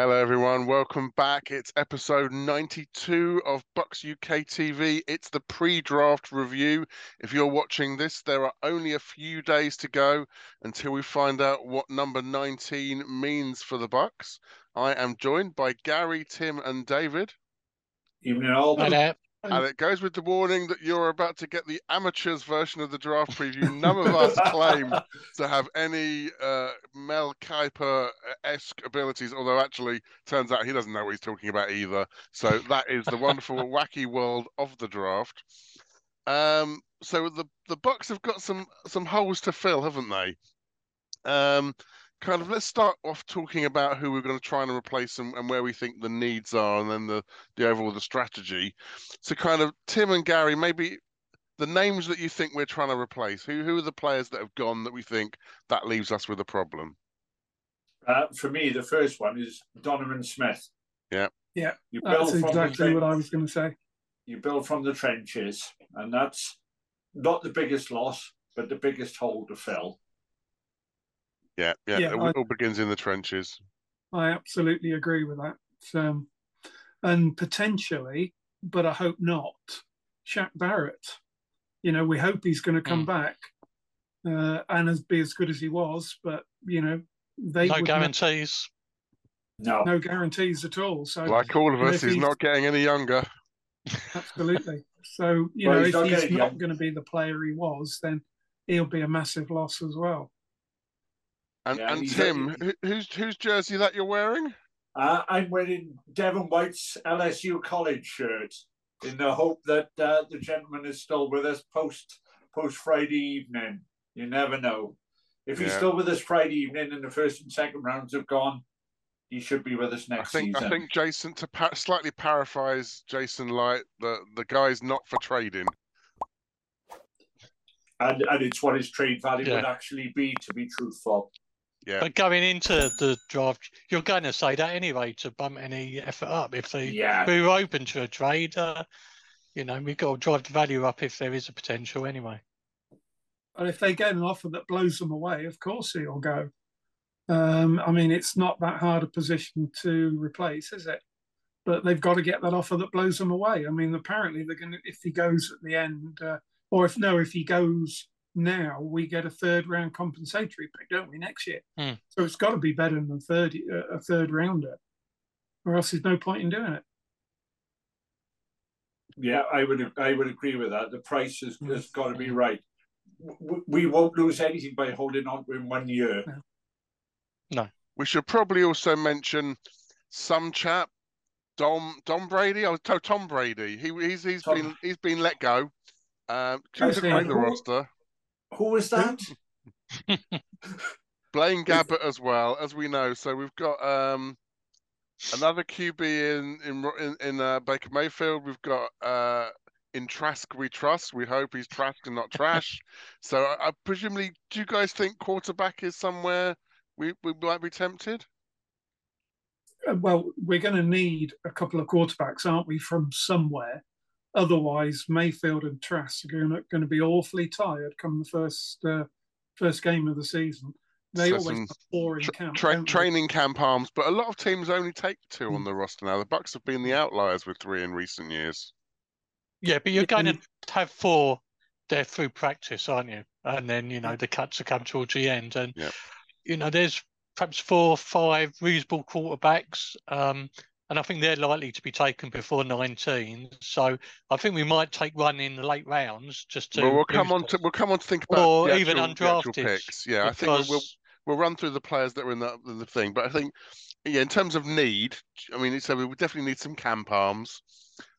Hello, everyone. Welcome back. It's episode 92 of Bucs UK TV. It's the pre draft review. If you're watching this, there are only a few days to go until we find out what number 19 means for the Bucs. I am joined by Gary, Tim, and David. Evening all. Hi there. And it goes with the warning that you're about to get the amateurs version of the draft preview. None of us claim to have any uh, Mel Kiper esque abilities, although actually turns out he doesn't know what he's talking about either. So that is the wonderful, wacky world of the draft. Um, so the the Bucs have got some some holes to fill, haven't they? Um, kind of let's start off talking about who we're going to try and replace and, and where we think the needs are and then the the overall the strategy so kind of tim and gary maybe the names that you think we're trying to replace who who are the players that have gone that we think that leaves us with a problem Uh, for me, the first one is Donovan Smith. Yeah. Yeah, You That's exactly what I was going to say. you build from the trenches, and that's not the biggest loss, but the biggest hole to fill. Yeah yeah, Yeah, it all I- all begins in the trenches I absolutely agree with that. Um, and potentially, but I hope not, Shaq Barrett. You know, we hope he's going to come back uh, and as be as good as he was, but you know, they No would guarantees. No, no guarantees at all. So like all of us if he's he's- not getting any younger absolutely. So you Well, know, he's if not he's not young. going to be the player he was, then he'll be a massive loss as well. And Yeah, and tim a- who, whose whose jersey that you're wearing uh, I'm wearing Devin White's LSU college shirt in the hope that uh, the gentleman is still with us post post Friday evening. You never know. If he's Yeah. still with us Friday evening and the first and second rounds have gone, he should be with us I next think season. I think Jason to pa- slightly paraphrase Jason Licht the the guy's not for trading and and it's what his trade value Yeah. would actually be, to be truthful. Yeah. But going into the draft, you're going to say that anyway to bump any effort up. If they Yeah, we were open to a trade, uh, you know, we've got to drive the value up if there is a potential anyway. And if they get an offer that blows them away, of course he'll go. Um, I mean, it's not that hard a position to replace, is it? But they've got to get that offer that blows them away. I mean, apparently they're going to, if he goes at the end, uh, or if no, if he goes now, we get a third round compensatory pick, don't we, next year? Hmm. So it's got to be better than a third, uh, a third rounder, or else there's no point in doing it. yeah, I would I would agree with that. The price has, Mm. has got to be right. W- We won't lose anything by holding on to him one year. No. We should probably also mention some chap, Dom Dom Brady. I was Tom Brady. He he's he's Tom. been he's been let go. Um, I doesn't make the roster. Who was that? Blaine Gabbert as well, as we know. So we've got um another QB in in in, uh, Baker Mayfield. We've got uh in Trask we trust. We hope he's Trask and not trash. so I, I presumably, do you guys think quarterback is somewhere we we might be tempted? Uh, well, we're going to need a couple of quarterbacks, aren't we, from somewhere? Otherwise, Mayfield and Trask are going to, going to be awfully tired come the first uh, first game of the season. They So always some have four in Tra- camp. tra- don't they? training camp arms, but a lot of teams only take two on Mm. the roster now. The Bucs have been the outliers with three in recent years. Yeah, but you're going to have four there through practice, aren't you? And then you know the cuts will come towards the end, and Yeah. you know there's perhaps four, or five reasonable quarterbacks, um, and I think they're likely to be taken before 19. So I think we might take one in the late rounds just to. Well, we'll come on to we'll come on to think about Or the even actual, the actual undrafted, picks. Yeah, I think we'll, we'll we'll run through the players that are in the the thing. But I think, yeah, in terms of need, I mean, so we would definitely need some camp arms.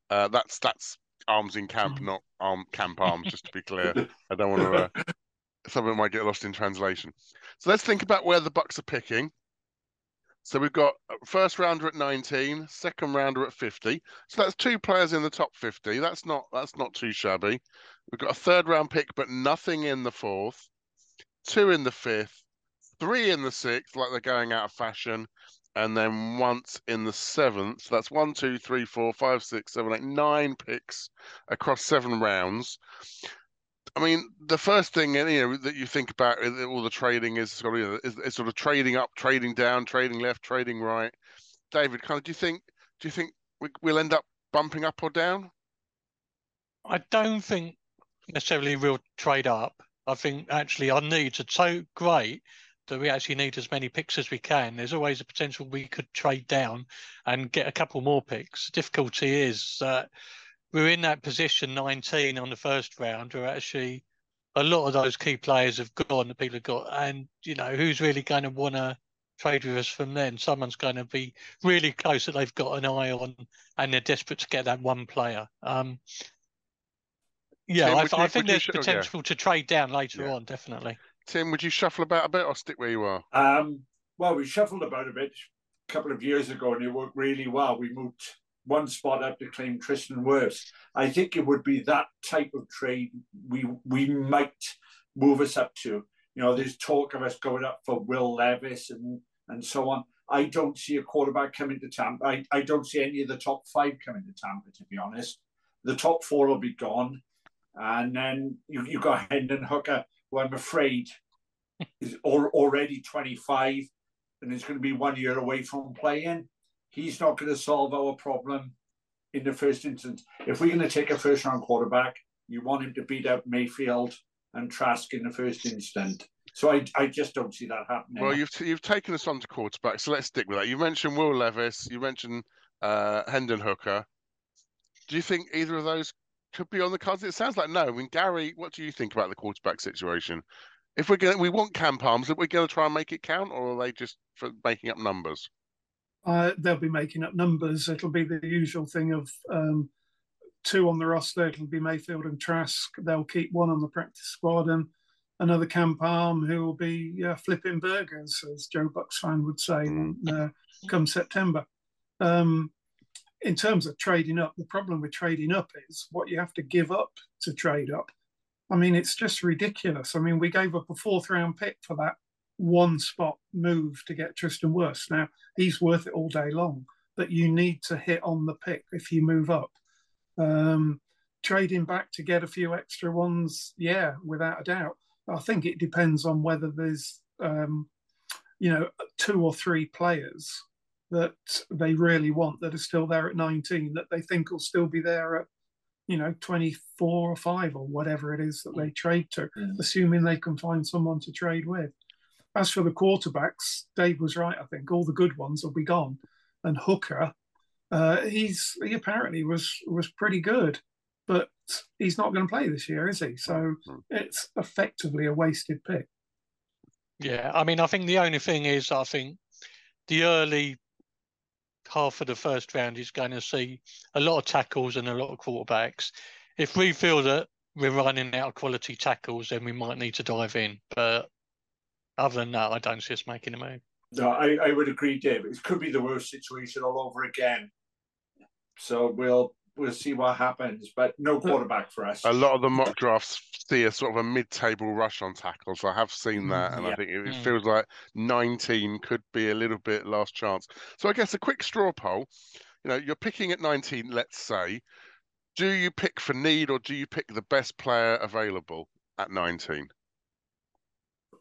Uh, that's that's arms in camp, Mhm. not arm camp arms. just to be clear, I don't want to. Uh, some of it might get lost in translation. So let's think about where the Bucs are picking. So we've got uh, first rounder at 19, second rounder at 50. So that's two players in the top 50. That's not that's not too shabby. We've got a third round pick, but nothing in the fourth, two in the fifth, three in the sixth, like they're going out of fashion, and then once in the seventh. So that's one, two, three, four, five, six, seven, eight, nine picks across seven rounds. I mean, the first thing you know that you think about all the trading is sort of is, is sort of trading up, trading down, trading left, trading right. David, kind of, do you think do you think we, we'll end up bumping up or down? I don't think necessarily we'll trade up. I think actually our needs are so great that we actually need as many picks as we can. There's always a potential we could trade down and get a couple more picks. The difficulty is that we're in that position 19 on the first round, where actually a lot of those key players have gone that people have got, and you know who's really going to want to trade with us from then? Someone's going to be really close that they've got an eye on, and they're desperate to get that one player. Um, yeah, Tim, I, would I think there's sh- oh, yeah. potential to trade down later Yeah. on, definitely. Tim, would you shuffle about a bit or stick where you are? Um, well, we shuffled about a bit a couple of years ago, and it worked really well. We moved one spot up to claim Tristan Wirfs. I think it would be that type of trade we we might move us up to. You know, there's talk of us going up for Will Levis and and so on. I don't see a quarterback coming to Tampa. I, I don't see any of the top five coming to Tampa, to be honest. The top four will be gone. And then you, you got Hendon Hooker, who I'm afraid is al- already 25 and is going to be one year away from playing. He's not going to solve our problem in the first instance. If we're going to take a first round quarterback, you want him to beat out Mayfield and Trask in the first instant. So I, I just don't see that happening. Well, you've you've taken us on to quarterback, so let's stick with that. You mentioned Will Levis, you mentioned uh, Hendon Hooker. Do you think either of those could be on the cards? It sounds like no. I mean, Gary, what do you think about the quarterback situation? If we're going, we want Camp Arms. Are we going to try and make it count, or are they just for making up numbers? Uh, they'll be making up numbers. It'll be the usual thing of um, two on the roster. It'll be Mayfield and Trask. They'll keep one on the practice squad and another camp arm who will be uh, flipping burgers, as Joe Bucs fan would say, uh, come September. Um, in terms of trading up, the problem with trading up is what you have to give up to trade up. I mean, it's just ridiculous. I mean, we gave up a fourth round pick for that one spot move to get Tristan Wirfs. Now, he's worth it all day long, but you need to hit on the pick if you move up. Um, trading back to get a few extra ones, yeah, without a doubt. I think it depends on whether there's, um, you know, two or three players that they really want that are still there at 19 that they think will still be there at, you know, 24 or 5 or whatever it is that they trade to, Mm. assuming they can find someone to trade with. As for the quarterbacks, Dave was right. I think all the good ones will be gone, and Hooker, uh, he's he apparently was was pretty good, but he's not going to play this year, is he? So it's effectively a wasted pick. Yeah, I mean, I think the only thing is, I think the early half of the first round is going to see a lot of tackles and a lot of quarterbacks. If we feel that we're running out of quality tackles, then we might need to dive in. But other than that, I don't see us making a move. No, I, I would agree, Dave. It could be the worst situation all over again. So we'll we'll see what happens, but no quarterback for us. A lot of the mock drafts see a sort of a mid-table rush on tackles. I have seen that, and I think it, it Mm. feels like 19 could be a little bit last chance. So I guess a quick straw poll. You know, you're picking at 19. Let's say, do you pick for need or do you pick the best player available at 19?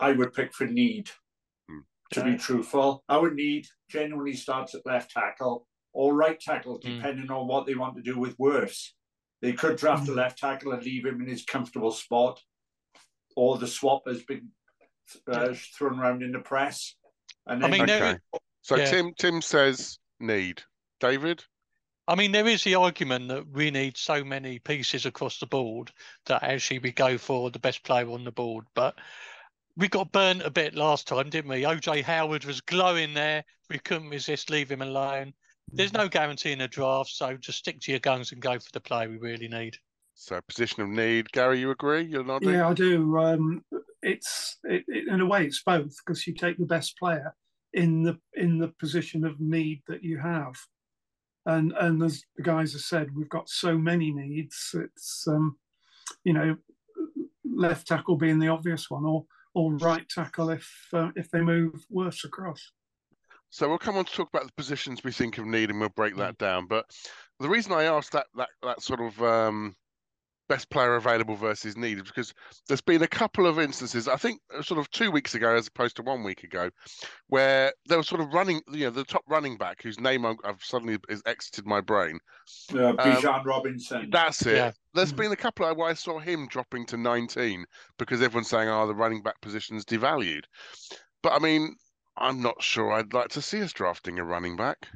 I would pick for need. Hmm. To Okay. be truthful, our need genuinely starts at left tackle or right tackle, Hmm. depending on what they want to do with Wirfs. They could draft a Hmm. left tackle and leave him in his comfortable spot, or the swap has been uh, thrown around in the press. And I then mean, there Okay. So yeah. Tim Tim says need. David? I mean, there is the argument that we need so many pieces across the board that actually we go for the best player on the board. But we got burnt a bit last time, didn't we? OJ Howard was glowing there. We couldn't resist, leave him alone. There's no guarantee in a draft, so just stick to your guns and go for the player we really need. So position of need. Gary, you agree? You're nodding. Yeah, I do. Um, it's it, it, in a way it's both because you take the best player in the in the position of need that you have, and and as the guys have said, we've got so many needs. It's um, you know, left tackle being the obvious one, or or right tackle if uh, if they move Wirfs across. So we'll come on to talk about the positions we think of need, and we'll break that down. But the reason I asked that that that sort of um, best player available versus needed because there's been a couple of instances i think uh, sort of two weeks ago as opposed to one week ago where they were sort of running you know the top running back whose name i've, I've suddenly is exited my brain uh, Bijan Robinson. that's it Yeah. there's Mm. been a couple of, where i saw him dropping to 19 because everyone's saying oh the running back position's devalued but i mean i'm not sure i'd like to see us drafting a running back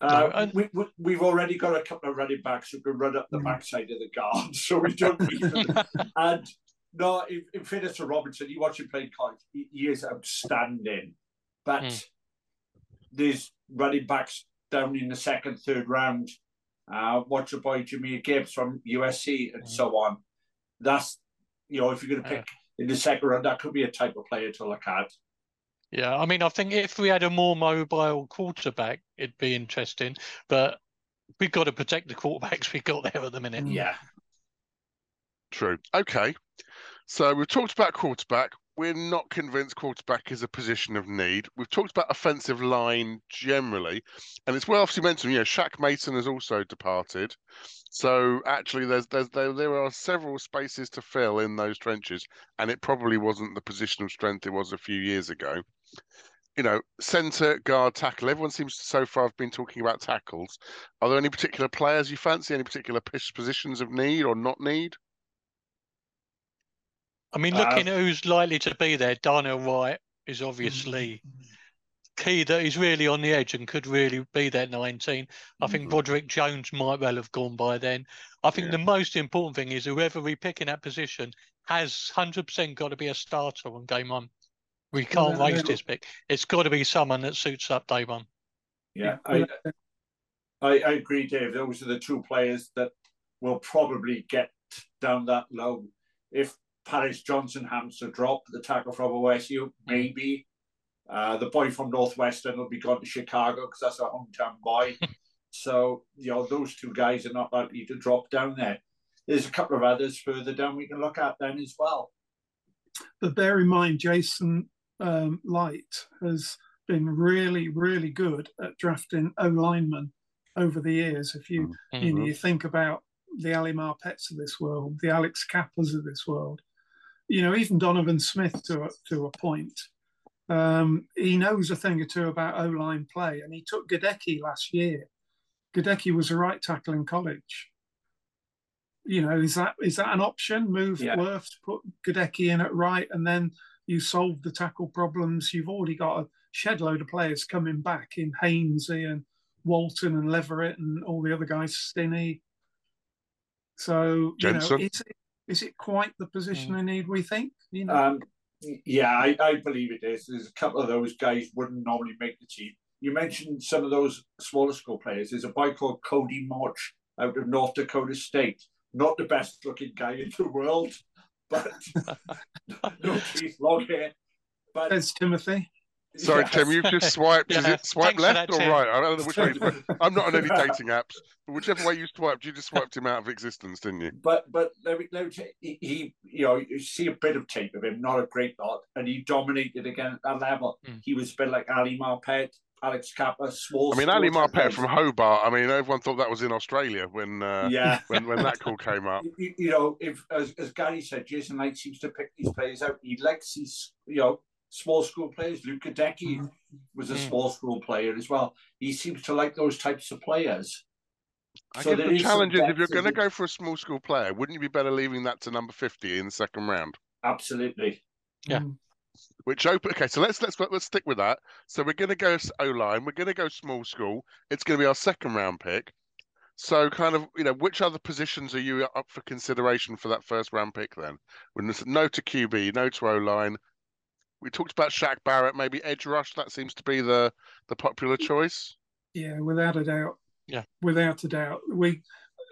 Uh, and- we, we, we've already got a couple of running backs who can run up the Mm. backside of the guard, so we don't need them. and no, in, in fairness to Robinson, you watch him play in college, he, he is outstanding. But Mm. there's running backs down in the second, third round. Uh, watch your boy Jahmyr Gibbs from USC and Mm. so on. That's, you know, if you're going to pick in the second round, that could be a type of player to look at. Yeah, I mean, I think if we had a more mobile quarterback, it'd be interesting. But we've got to protect the quarterbacks we got there at the minute. Yeah. True. Okay. So we've talked about quarterback. We're not convinced quarterback is a position of need. We've talked about offensive line generally, and it's worth obviously mentioned. You know, Shaq Mason has also departed. So actually, there's there's there, there are several spaces to fill in those trenches, and it probably wasn't the position of strength it was a few years ago. You know, centre, guard, tackle. Everyone seems to so far have been talking about tackles. Are there any particular players you fancy? Any particular positions of need or not need? I mean, Uh, looking at who's likely to be there, Darnell Wright is obviously key that he's really on the edge and could really be that 19. I think mm-hmm. Broderick Jones might well have gone by then. I think Yeah. the most important thing is whoever we pick in that position has 100% got to be a starter on game one. We can't Yeah, raise this pick. It's got to be someone that suits up day one. Yeah, Yeah, I, I, I agree, Dave. Those are the two players that will probably get down that low. If Paris Johnson happens to drop the tackle from mm. OSU, maybe. Uh, the boy from Northwestern will be gone to Chicago because that's a hometown boy. so, you know, those two guys are not likely to drop down there. There's a couple of others further down we can look at then as well. But bear in mind, Jason um, Licht has been really, really good at drafting O linemen over the years. If you you know, you think about the Ali Marpets of this world, the Alex Cappas of this world, you know, even Donovan Smith to a, to a point. Um, he knows a thing or two about O line play, and he took Goedeke last year. Goedeke was a right tackle in college. You know, is that is that an option? Move Yeah. Wirfs, to put Goedeke in at right, and then you solve the tackle problems. You've already got a shed load of players coming back in Hainsey and Walton and Leverett and all the other guys, Stinnie. So, you know, is it, is it quite the position they need, we think? You know, Um, yeah, I, I believe it is. There's a couple of those guys wouldn't normally make the team. You mentioned some of those smaller school players. There's a boy called Cody Mauch out of North Dakota State. Not the best looking guy in the world, but no teeth, long hair. But There's Timothy. Sorry, Yes. Tim, you've just swiped. Is it swipe thanks left that, or Tim. right? I don't know which way. You swipe. I'm not on any dating apps, but whichever way you swiped, you just swiped him out of existence, didn't you? But but let me, let me he, he you know you see a bit of tape of him, not a great lot, and he dominated again at that level. Mm. He was a bit like Ali Marpet, Alex Cappa, small. I mean, Ali Marpet from Hobart. I mean, everyone thought that was in Australia when uh, yeah. when when that call came up. you, you know, if as, as Gary said, Jason Knight seems to pick these players out. He likes these, you know, small school players. Luke Goedeke was a Mm. small school player as well. He seems to like those types of players. I So the is challenge is if you're going to go for a small school player, wouldn't you be better leaving that to number 50 in the second round? Absolutely. Yeah. Mm. Which open? Okay, so let's let's let's stick with that. So we're going to go O line. We're going to go small school. It's going to be our second round pick. So kind of you know which other positions are you up for consideration for that first round pick then? When there's no to QB, no to O line. We talked about Shaq Barrett, maybe edge rush. That seems to be the the popular choice. Yeah, without a doubt. Yeah. Without a doubt. We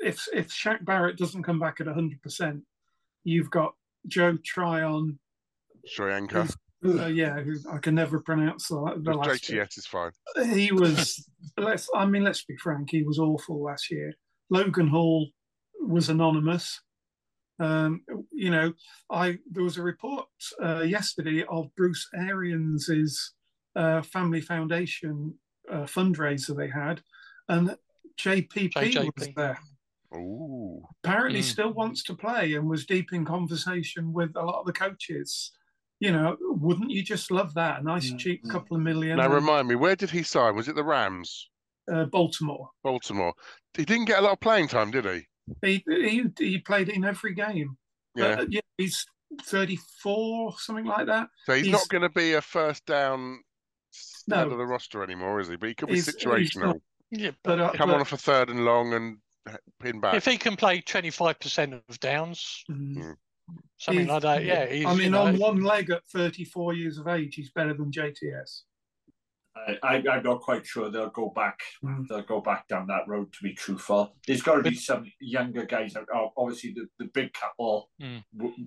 if if Shaq Barrett doesn't come back at hundred percent, you've got Joe Tryon. Shoyinka. Uh, yeah, who I can never pronounce the, the. JTS is fine. He was let's I mean, let's be frank, he was awful last year. Logan Hall was anonymous. Um, you know, I there was a report uh, yesterday of Bruce Arians's uh, family foundation uh, fundraiser they had, and JPP was there. Ooh. apparently Mm. still wants to play and was deep in conversation with a lot of the coaches. You know, wouldn't you just love that? A nice Mm, cheap mm. couple of million. Now remind me, where did he sign? Was it the Rams, uh, Baltimore. Baltimore? He didn't get a lot of playing time, did he? He, he he played in every game. Yeah. But, uh, yeah, he's 34, something like that. So he's, he's- not going to be a first down stud No. of the roster anymore, is he? But he could be He's- he's situational. not. Yeah, But, uh, Come but, on for third and long and pin back. if he can play 25% of downs, Mm. something He's- like that, yeah. He's, I you mean, know, on one leg at 34 years of age, he's better than JTS. I, I, I'm not quite sure they'll go back. Mm. They'll go back down that road. To be truthful, there's got to be some younger guys. oh, Obviously, the, the big couple Mm.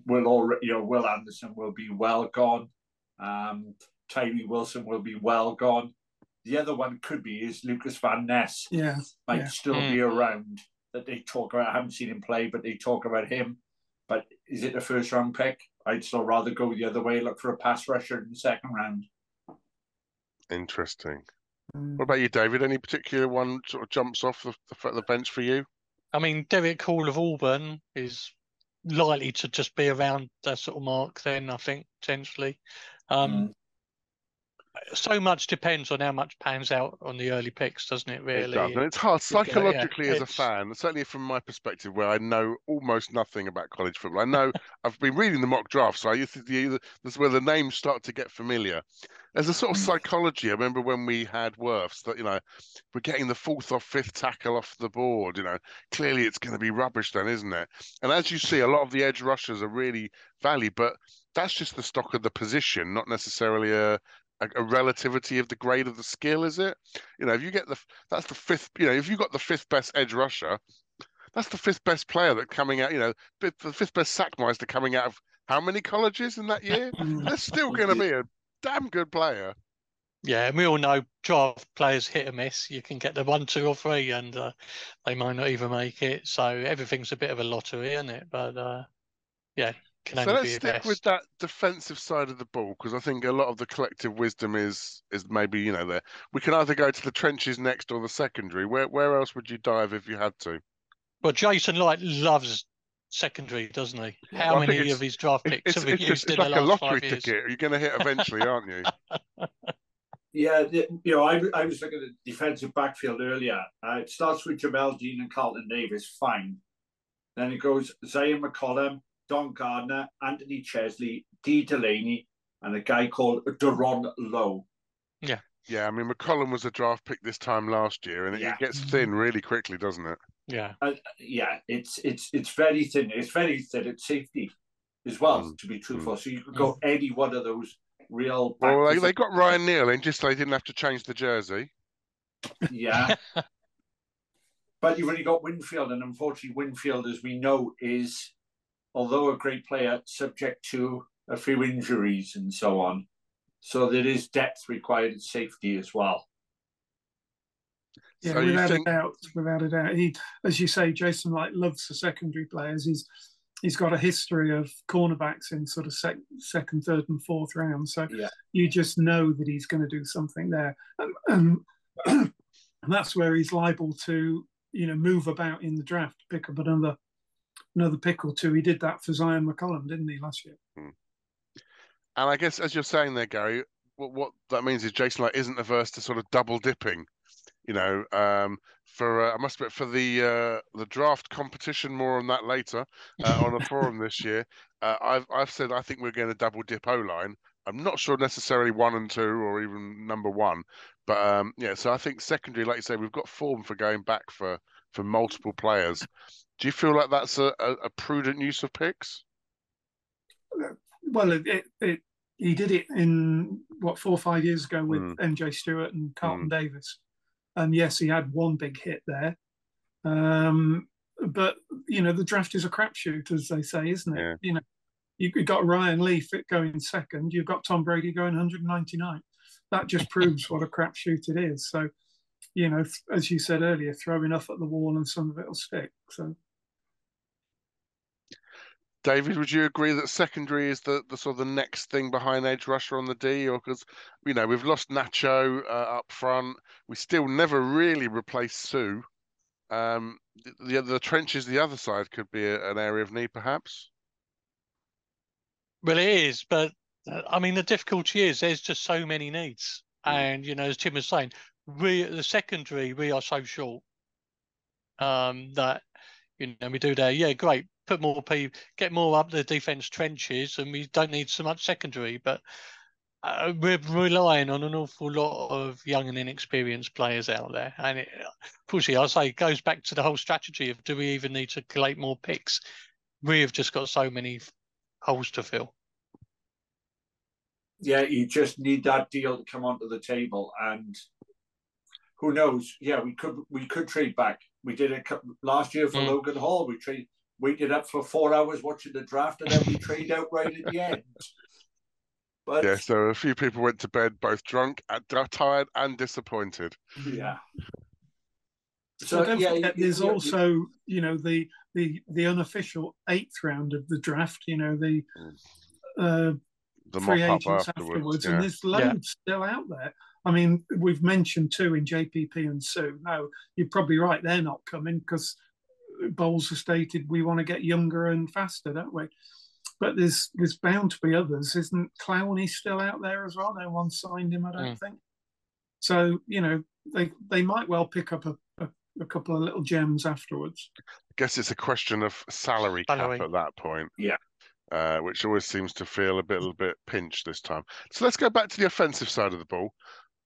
will already. You know, Will Anderson will be well gone. Um, Tyree Wilson will be well gone. The other one could be is Lukas Van Ness Yeah. might Yeah. still Mm. be around. That they talk about. I haven't seen him play, but they talk about him. But is it a first round pick? I'd still rather go the other way. Look for a pass rusher in the second round. Interesting. Mm. What about you, David? Any particular one sort of jumps off the, the, the bench for you? I mean, Derick Hall of Auburn is likely to just be around that sort of mark then, I think, potentially. Um, Mm. So much depends on how much pans out on the early picks, doesn't it, Really, It does, and it's hard Yeah, yeah, psychologically as a fan. Certainly from my perspective, where I know almost nothing about college football. I know I've been reading the mock drafts. so I used to the that's where the names start to get familiar. There's a sort of mm. psychology. I remember when we had Wirfs that you know we're getting the fourth or fifth tackle off the board. You know, clearly it's going to be rubbish then, isn't it? And as you see, a lot of the edge rushers are really valued, but that's just the stock of the position, not necessarily a a, a relativity of the grade of the skill, is it? You know, if you get the that's the fifth. You know, if you got the fifth best edge rusher, that's the fifth best player that coming out. You know, the fifth best sackmeister coming out of how many colleges in that year? Mm. They're still going to be a damn good player. Yeah, and we all know draft players hit or miss. You can get the one, two, or three, and uh, they might not even make it. So everything's a bit of a lottery, isn't it? But uh, yeah, can So only let's be stick best. with that defensive side of the ball because I think a lot of the collective wisdom is is maybe you know there we can either go to the trenches next or the secondary. Where where else would you dive if you had to? Well, Jason Licht loves secondary, doesn't he? How Well, many of his draft picks It's have we it's, used it's in like the a last lottery five years? ticket. You're going to hit eventually, aren't you? Yeah, the- you know, I, I was looking at the defensive backfield earlier. Uh, it starts with Jamel Dean and Carlton Davis, fine. Then it goes Zyon McCollum, Don Gardner, Anthony Chesley, Dee Delaney, and a guy called Daron Lowe. Yeah, Yeah, I mean McCollum was a draft pick this time last year, and it, Yeah. it gets thin really quickly, doesn't it? Yeah, Uh, yeah, it's it's it's very thin. It's very thin at safety as well, Mm, to be truthful. So you could go any one of those real. Well, they, back- they got Ryan Neal in just so they didn't have to change the jersey. Yeah. but you've only got Winfield, and unfortunately, Winfield, as we know, is, although a great player, subject to a few injuries and so on. So there is depth required at safety as well. Yeah, so without think a doubt, without a doubt. He, as you say, Jason Licht loves the secondary players. He's he's got a history of cornerbacks in sort of sec, second, third, and fourth round. So Yeah. you just know that he's going to do something there, and, and, and that's where he's liable to you know move about in the draft, pick up another another pick or two. He did that for Zyon McCollum, didn't he, last year? And I guess as you're saying there, Gary, what what that means is Jason Licht isn't averse to sort of double dipping. You know, um, for uh, I must admit for the uh, the draft competition, more on that later uh, on a forum this year. Uh, I've I've said I think we're going to double dip O line. I'm not sure necessarily one and two or even number one, but um, yeah. So I think secondary, like you say, we've got form for going back for for multiple players. Do you feel like that's a, a, a prudent use of picks? Well, it, it, it he did it in what four or five years ago with Mm. MJ Stewart and Carlton Davis, and yes, he had one big hit there. Um, but you know, the draft is a crapshoot, as they say, isn't it? Yeah. You know, you- you've got Ryan Leaf going second, you've got Tom Brady going 199. That just proves what a crapshoot it is. So, you know, as you said earlier, throw enough at the wall and some of it will stick. So. David, would you agree that secondary is the, the sort of the next thing behind edge rusher on the D? Or because you know we've lost Nacho uh, up front, we still never really replaced Suh. Um, the the trenches, the other side could be a, an area of need, perhaps. Well, it is, but uh, I mean, the difficulty is there's just so many needs, Mm. and you know, as Tim was saying, we the secondary we are so short um, that you know we do there. Yeah, great. Put more people, get more up the defence trenches, and we don't need so much secondary. But uh, we're relying on an awful lot of young and inexperienced players out there, and it, unfortunately, I say it goes back to the whole strategy of do we even need to collate more picks? We have just got so many holes to fill. Yeah, you just need that deal to come onto the table, and who knows? Yeah, we could we could trade back. We did it last year for Mm. Logan Hall. We trade waited up for four hours watching the draft, and then we trade out right at the end. But Yeah, so a few people went to bed both drunk, and tired, and disappointed. yeah. So don't yeah, forget, you- there's you- you- also you know the the the unofficial eighth round of the draft. You know the uh, The free mop up agents afterwards. afterwards, yeah. and there's loads still out there. I mean, we've mentioned two in JPP and Suh. No, you're probably right; they're not coming because Bowles has stated we want to get younger and faster, don't we? But there's there's bound to be others, isn't Clowney still out there as well? No one signed him, I don't Mm. think. So you know they they might well pick up a, a, a couple of little gems afterwards. I guess it's a question of salary cap Salary. at that point. Yeah. Uh, which always seems to feel a bit, a bit pinched this time. So let's go back to the offensive side of the ball.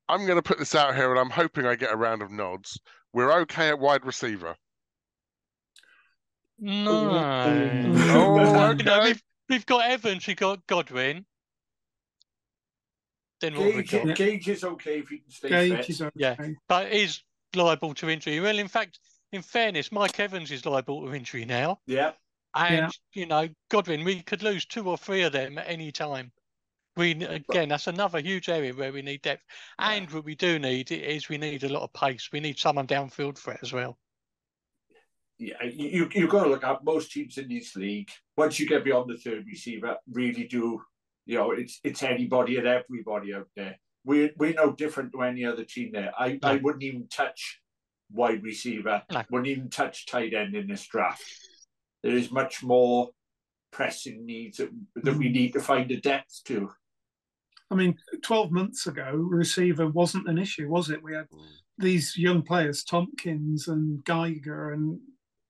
I'm going to put this out here, and I'm hoping I get a round of nods. We're okay at wide receiver. No. Oh, You know, we've, we've got Evans, we've got Godwin. Then what have we Gage, got? Gage is okay if he can stay Gage fit. is okay. Yeah. But is liable to injury. Well, in fact, in fairness, Mike Evans is liable to injury now. Yeah, And, Yeah. you know, Godwin, we could lose two or three of them at any time. We again, that's another huge area where we need depth. And what we do need is we need a lot of pace. We need someone downfield for it as well. yeah. You you've got to look at most teams in this league. Once you get beyond the third receiver, really do. You know, it's it's anybody and everybody out there. We're we're no different to any other team there. I, I wouldn't even touch wide receiver. No. Wouldn't even touch tight end in this draft. There is much more pressing needs that, that we mm. need to find a depth to. I mean, 12 months ago, receiver wasn't an issue, was it? We had Mm. these young players, Thompkins and Geiger, and,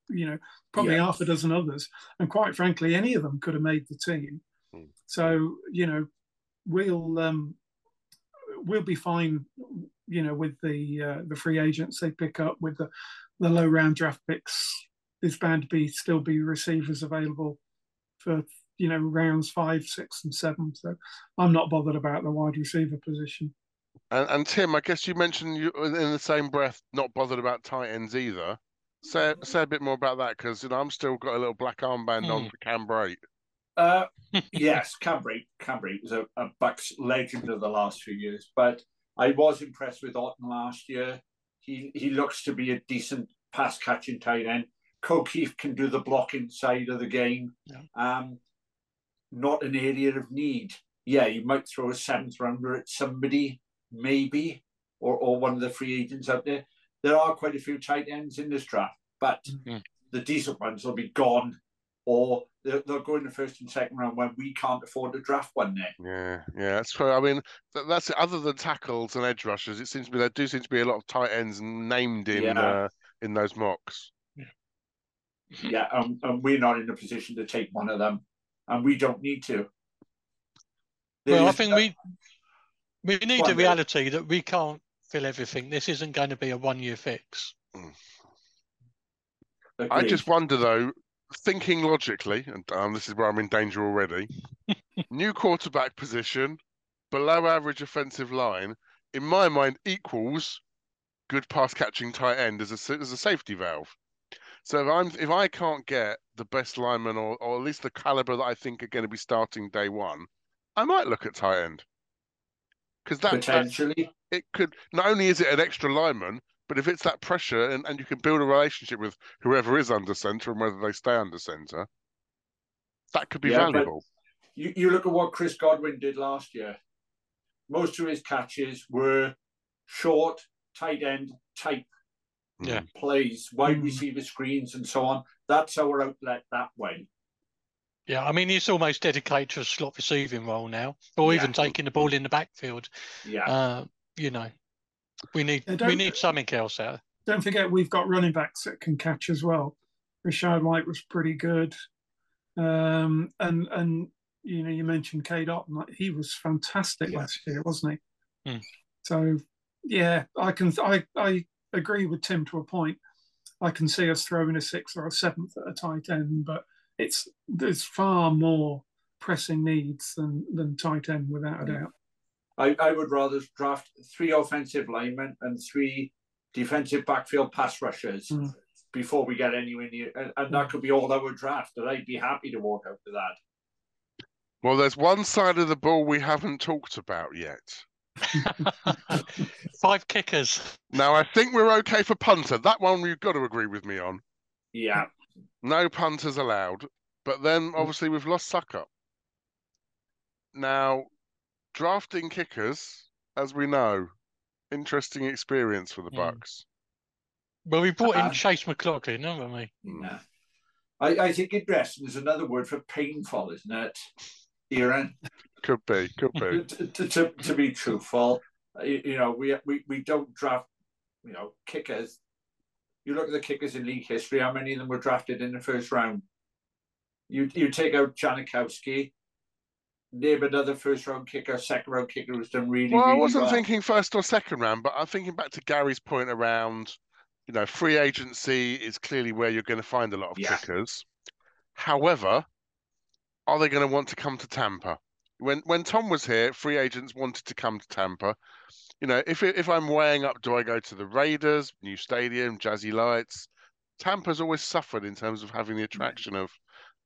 you know, probably Yeah. half a dozen others. And quite frankly, any of them could have made the team. Mm. So, you know, we'll um, we'll be fine, you know, with the uh, the free agents they pick up, with the, the low round draft picks. There's bound to be still be receivers available for you know rounds five, six, and seven. So I'm not bothered about the wide receiver position. And, and Tim, I guess you mentioned you in the same breath not bothered about tight ends either. Say say a bit more about that because you know I'm still got a little black armband on Hmm. for Cam Brate. Uh, yes, Cambry. Cambry was a, a Bucs legend of the last few years, but I was impressed with Otton last year. He he looks to be a decent pass catching tight end. O'Keefe can do the blocking side of the game. Yeah. Um, not an area of need. Yeah, you might throw a seventh rounder at somebody, maybe, or or one of the free agents out there. There are quite a few tight ends in this draft, but Mhm. the decent ones will be gone, or they'll, they'll go in the first and second round when we can't afford to draft one there. Yeah, yeah, that's true. I mean, that, that's. Other than tackles and edge rushers, it seems to be there do seem to be a lot of tight ends named in Yeah. uh, in those mocks. Yeah, um, and we're not in a position to take one of them, and we don't need to. Well, I There's- think we we need Go a reality that we can't fill everything. This isn't going to be a one year fix. I just wonder though, thinking logically, and um, this is where I'm in danger already. new quarterback position, below average offensive line, in my mind equals good pass catching tight end as a as a safety valve. So if I'm if I can't get the best lineman or, or at least the caliber that I think are going to be starting day one, I might look at tight end. Because that, that potentially. it could not only is it an extra lineman, but if it's that pressure and, and you can build a relationship with whoever is under center and whether they stay under center, that could be Yeah, valuable. You, you look at what Chris Godwin did last year. Most of his catches were short, tight end type Yeah. plays, wide Mm. receiver screens, and so on. That's our outlet that way. Yeah, I mean, he's almost dedicated to a slot receiving role now, or Yeah. even taking the ball in the backfield. Yeah. Uh, you know, we need we need something else out. There. Don't forget, we've got running backs that can catch as well. Rachaad White was pretty good, um, and and you know you mentioned K. Dot, like he was fantastic Yeah. last year, wasn't he? Hmm. So yeah, I can I I agree with Tim to a point. I can see us throwing a sixth or a seventh at a tight end, but it's there's far more pressing needs than than tight end without a doubt. I, I would rather draft three offensive linemen and three defensive backfield pass rushers Mm. before we get anywhere near, and, and that could be all I would draft. And I'd be happy to walk out to that. Well, there's one side of the ball we haven't talked about yet. Five kickers. Now, I think we're okay for punter. That one you've got to agree with me on. Yeah, No punters allowed. But then obviously we've lost Succop. Now, drafting kickers, as we know, interesting experience for the Mm. Bucs. Well, we brought in Uh, Chase McLaughlin, haven't we? yeah. I, I think interesting is another word for painful, isn't it? Aaron, Could be, could be. to, to, to, to be truthful, uh, you, you know, we, we we don't draft, you know, kickers. You look at the kickers in league history. How many of them were drafted in the first round? You you take out Janikowski, name another first round kicker, second round kicker who's done really. Well, I wasn't well. thinking first or second round, but I'm thinking back to Gary's point around, you know, free agency is clearly where you're going to find a lot of Yeah. kickers. However, are they going to want to come to Tampa? When when Tom was here, free agents wanted to come to Tampa. You know, if if I'm weighing up, do I go to the Raiders, new stadium, jazzy lights? Tampa's always suffered in terms of having the attraction of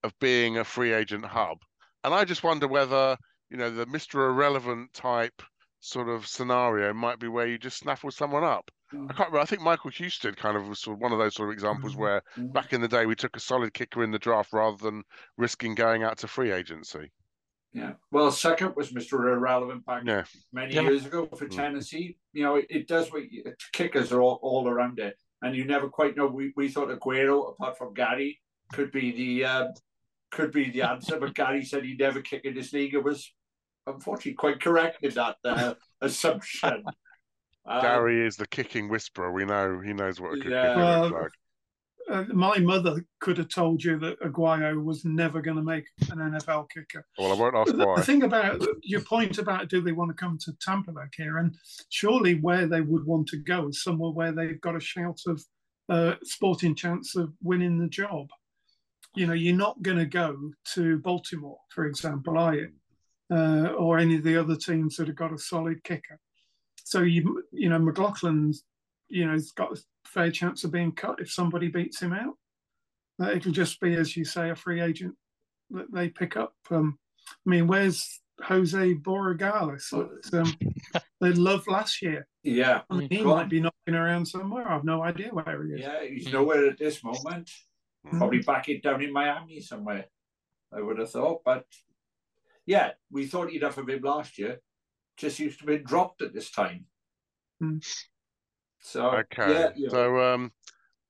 of being a free agent hub, and I just wonder whether you know the Mister Irrelevant type sort of scenario might be where you just snaffle someone up. I can't remember. I think Michael Houston kind of was sort of one of those sort of examples Mhm. where Mhm. back in the day we took a solid kicker in the draft rather than risking going out to free agency. Yeah. Well, second was Mr. Irrelevant back Yeah. many Yeah. years ago for Mm. Tennessee. You know, it, it does what you, kickers are all, all around it, and you never quite know. We, we thought Aguayo, apart from Gary, could be the um, could be the answer, but Gary said he'd never kick in this league. It was unfortunately quite correct in that uh, assumption. Um, Gary is the kicking whisperer. We know he knows what a good Yeah. kicker looks like. Uh, my mother could have told you that Aguayo was never going to make an NFL kicker. Well, I won't ask The, the why. thing about your point about do they want to come to Tampa, back here, and Surely where they would want to go is somewhere where they've got a shout of uh, sporting chance of winning the job. You know, you're not going to go to Baltimore, for example, are you? Uh, or any of the other teams that have got a solid kicker. So you, you know, McLaughlin's, you know, he's got a fair chance of being cut if somebody beats him out. Uh, it'll just be, as you say, a free agent that they pick up. Um, I mean, where's Jose Borregales that um, they loved last year? yeah, I mean, he Well- might be knocking around somewhere. I've no idea where he is. yeah, he's Mm. nowhere at this moment. Mm. Probably back it down in Miami somewhere. I would have thought, but yeah, we thought enough of him last year. Just used to be dropped at this time. Hmm. So Okay. yeah, you know, So um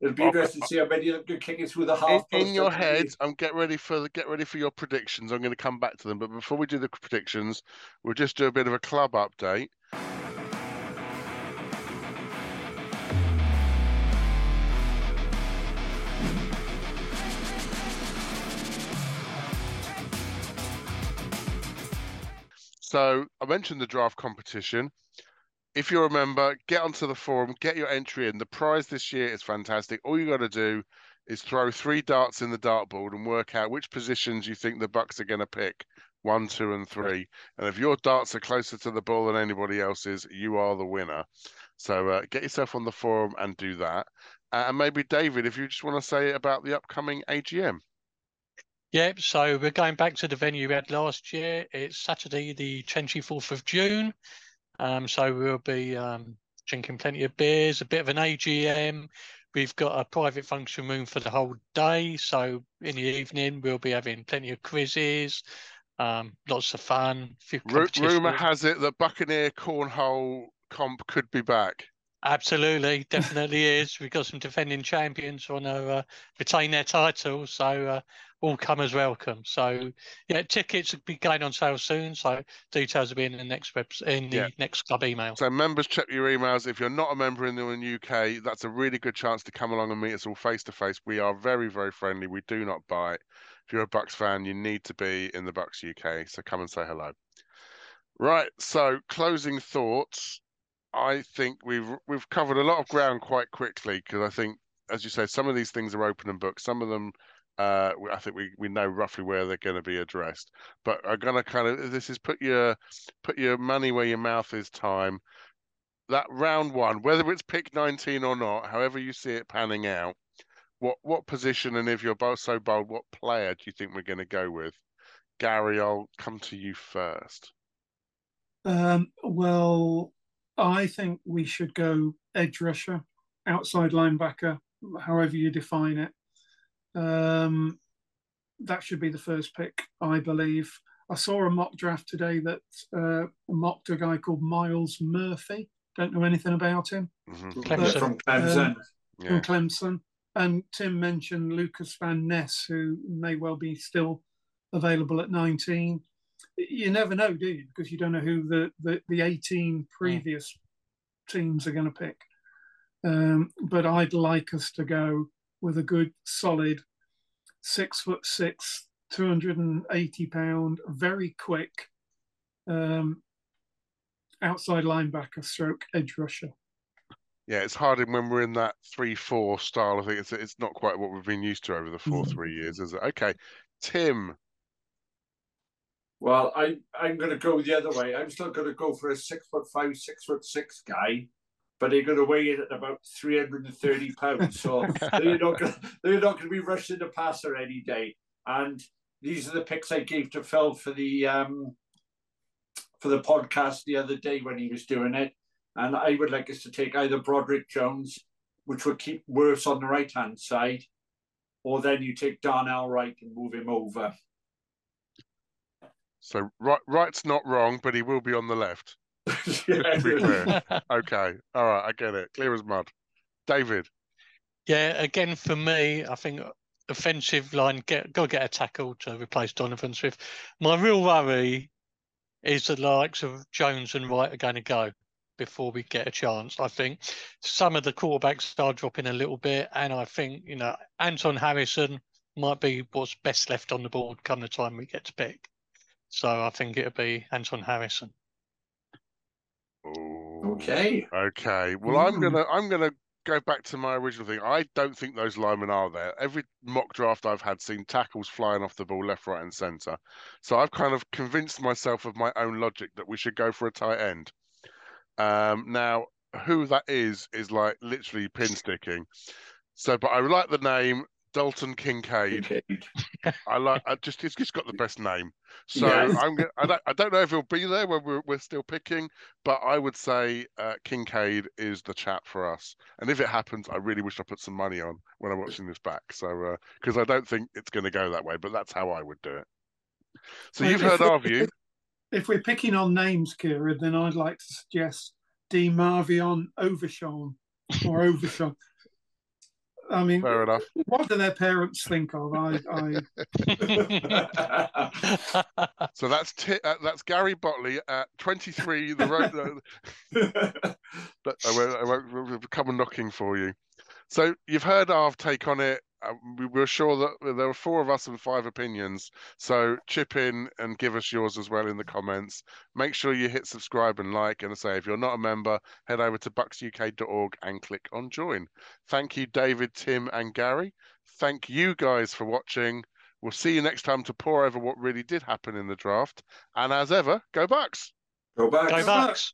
it'll be interesting to see how many of them can kick it through the in, half. in post your head, lead. um, get ready for the, get ready for your predictions. I'm going to come back to them, but before we do the predictions, we'll just do a bit of a club update. So I mentioned the draft competition. If you remember, get onto the forum, get your entry in. The prize this year is fantastic. All you got to do is throw three darts in the dartboard and work out which positions you think the Bucs are going to pick one, two, and three. And if your darts are closer to the ball than anybody else's, you are the winner. So uh, get yourself on the forum and do that. Uh, and maybe David, if you just want to say about the upcoming AGM. Yep, so we're going back to the venue we had last year. It's Saturday, the 24th of June. Um, so we'll be um, drinking plenty of beers, a bit of an AGM. We've got a private function room for the whole day. So in the evening, we'll be having plenty of quizzes, um, lots of fun. Ru- rumor has it that Buccaneer cornhole comp could be back. Absolutely, definitely is. We've got some defending champions who want to uh, retain their title, so uh, all comers welcome. So yeah, tickets will be going on sale soon. So details will be in the next web in the Yeah. next club email. So members, check your emails. If you're not a member in the UK, that's a really good chance to come along and meet us all face to face. We are very, very friendly. We do not bite. If you're a Bucs fan, you need to be in the Bucs UK. So come and say hello. Right. So closing thoughts. I think we've we've covered a lot of ground quite quickly because I think, as you say, some of these things are open and book. Some of them, uh, I think we, we know roughly where they're going to be addressed. But I'm going to kind of this is put your put your money where your mouth is. Time that round one, whether it's pick 19 or not, however you see it panning out, what what position and if you're both so bold, what player do you think we're going to go with? Gary, I'll come to you first. Um, well, I think we should go edge rusher, outside linebacker, however you define it. Um, that should be the first pick, I believe. I saw a mock draft today that uh, mocked a guy called Myles Murphy. Don't know anything about him Mhm. Clemson. From Clemson. Yeah. from Clemson. And Tim mentioned Lukas Van Ness, who may well be still available at 19. You never know, do you? Because you don't know who the, the, the 18 previous teams are going to pick. Um, but I'd like us to go with a good, solid six foot six, 280 pound, very quick um, outside linebacker stroke edge rusher. Yeah, it's hard when we're in that three-four style. I think it's it's not quite what we've been used to over the four Mhm. three years, is it? Okay, Tim. Well, I, I'm going to go the other way. I'm still going to go for a six foot five, six foot six guy, but they're going to weigh in at about 330 pounds. So they're not going to, they're not going to be rushing the passer any day. And these are the picks I gave to Phil for the um, for the podcast the other day when he was doing it. And I would like us to take either Broderick Jones, which would keep Wirfs on the right hand side, or then you take Darnell Wright and move him over. So right, right's not wrong, but he will be on the left. Yeah. To be clear. Okay, all right, I get it. Clear as mud. David. Yeah, again for me, I think offensive line get got to get a tackle to replace Donovan Smith. My real worry is the likes of Jones and Wright are going to go before we get a chance. I think some of the quarterbacks are dropping a little bit, and I think you know Anton Harrison might be what's best left on the board come the time we get to pick. So I think it'll be Anton Harrison. Ooh. Okay. Okay. Well, I'm gonna I'm gonna go back to my original thing. I don't think those linemen are there. Every mock draft I've had seen tackles flying off the ball left, right, and centre. So I've kind of convinced myself of my own logic that we should go for a tight end. Um, now, who that is is like literally pin sticking. So, but I like the name Dalton Kincaid. Okay. I like. I just he's just got the best name. So Yes. I'm. Gonna, I don't. I don't know if he'll be there when we're we're still picking, but I would say uh, Kincaid is the chap for us. And if it happens, I really wish I put some money on when I'm watching this back. So because I don't think it's going to go that way, but that's how I would do it. So Well, you've heard our view. If we're picking on names, Kira, then I'd like to suggest D. Marvion Overshawn or Overshown. I mean, Fair enough. what do their parents think of? I, I So that's t- uh, that's Gary Botley at 23. The road. uh, I won't, I won't r- r- come knocking for you. So you've heard our take on it. Uh, we were sure that there were four of us and five opinions. So chip in and give us yours as well in the comments. Make sure you hit subscribe and like. And I say, if you're not a member, head over to bucsuk.org and click on join. Thank you, David, Tim, and Gary. Thank you guys for watching. We'll see you next time to pour over what really did happen in the draft. And as ever, go Bucs. Go back. Go Bucs.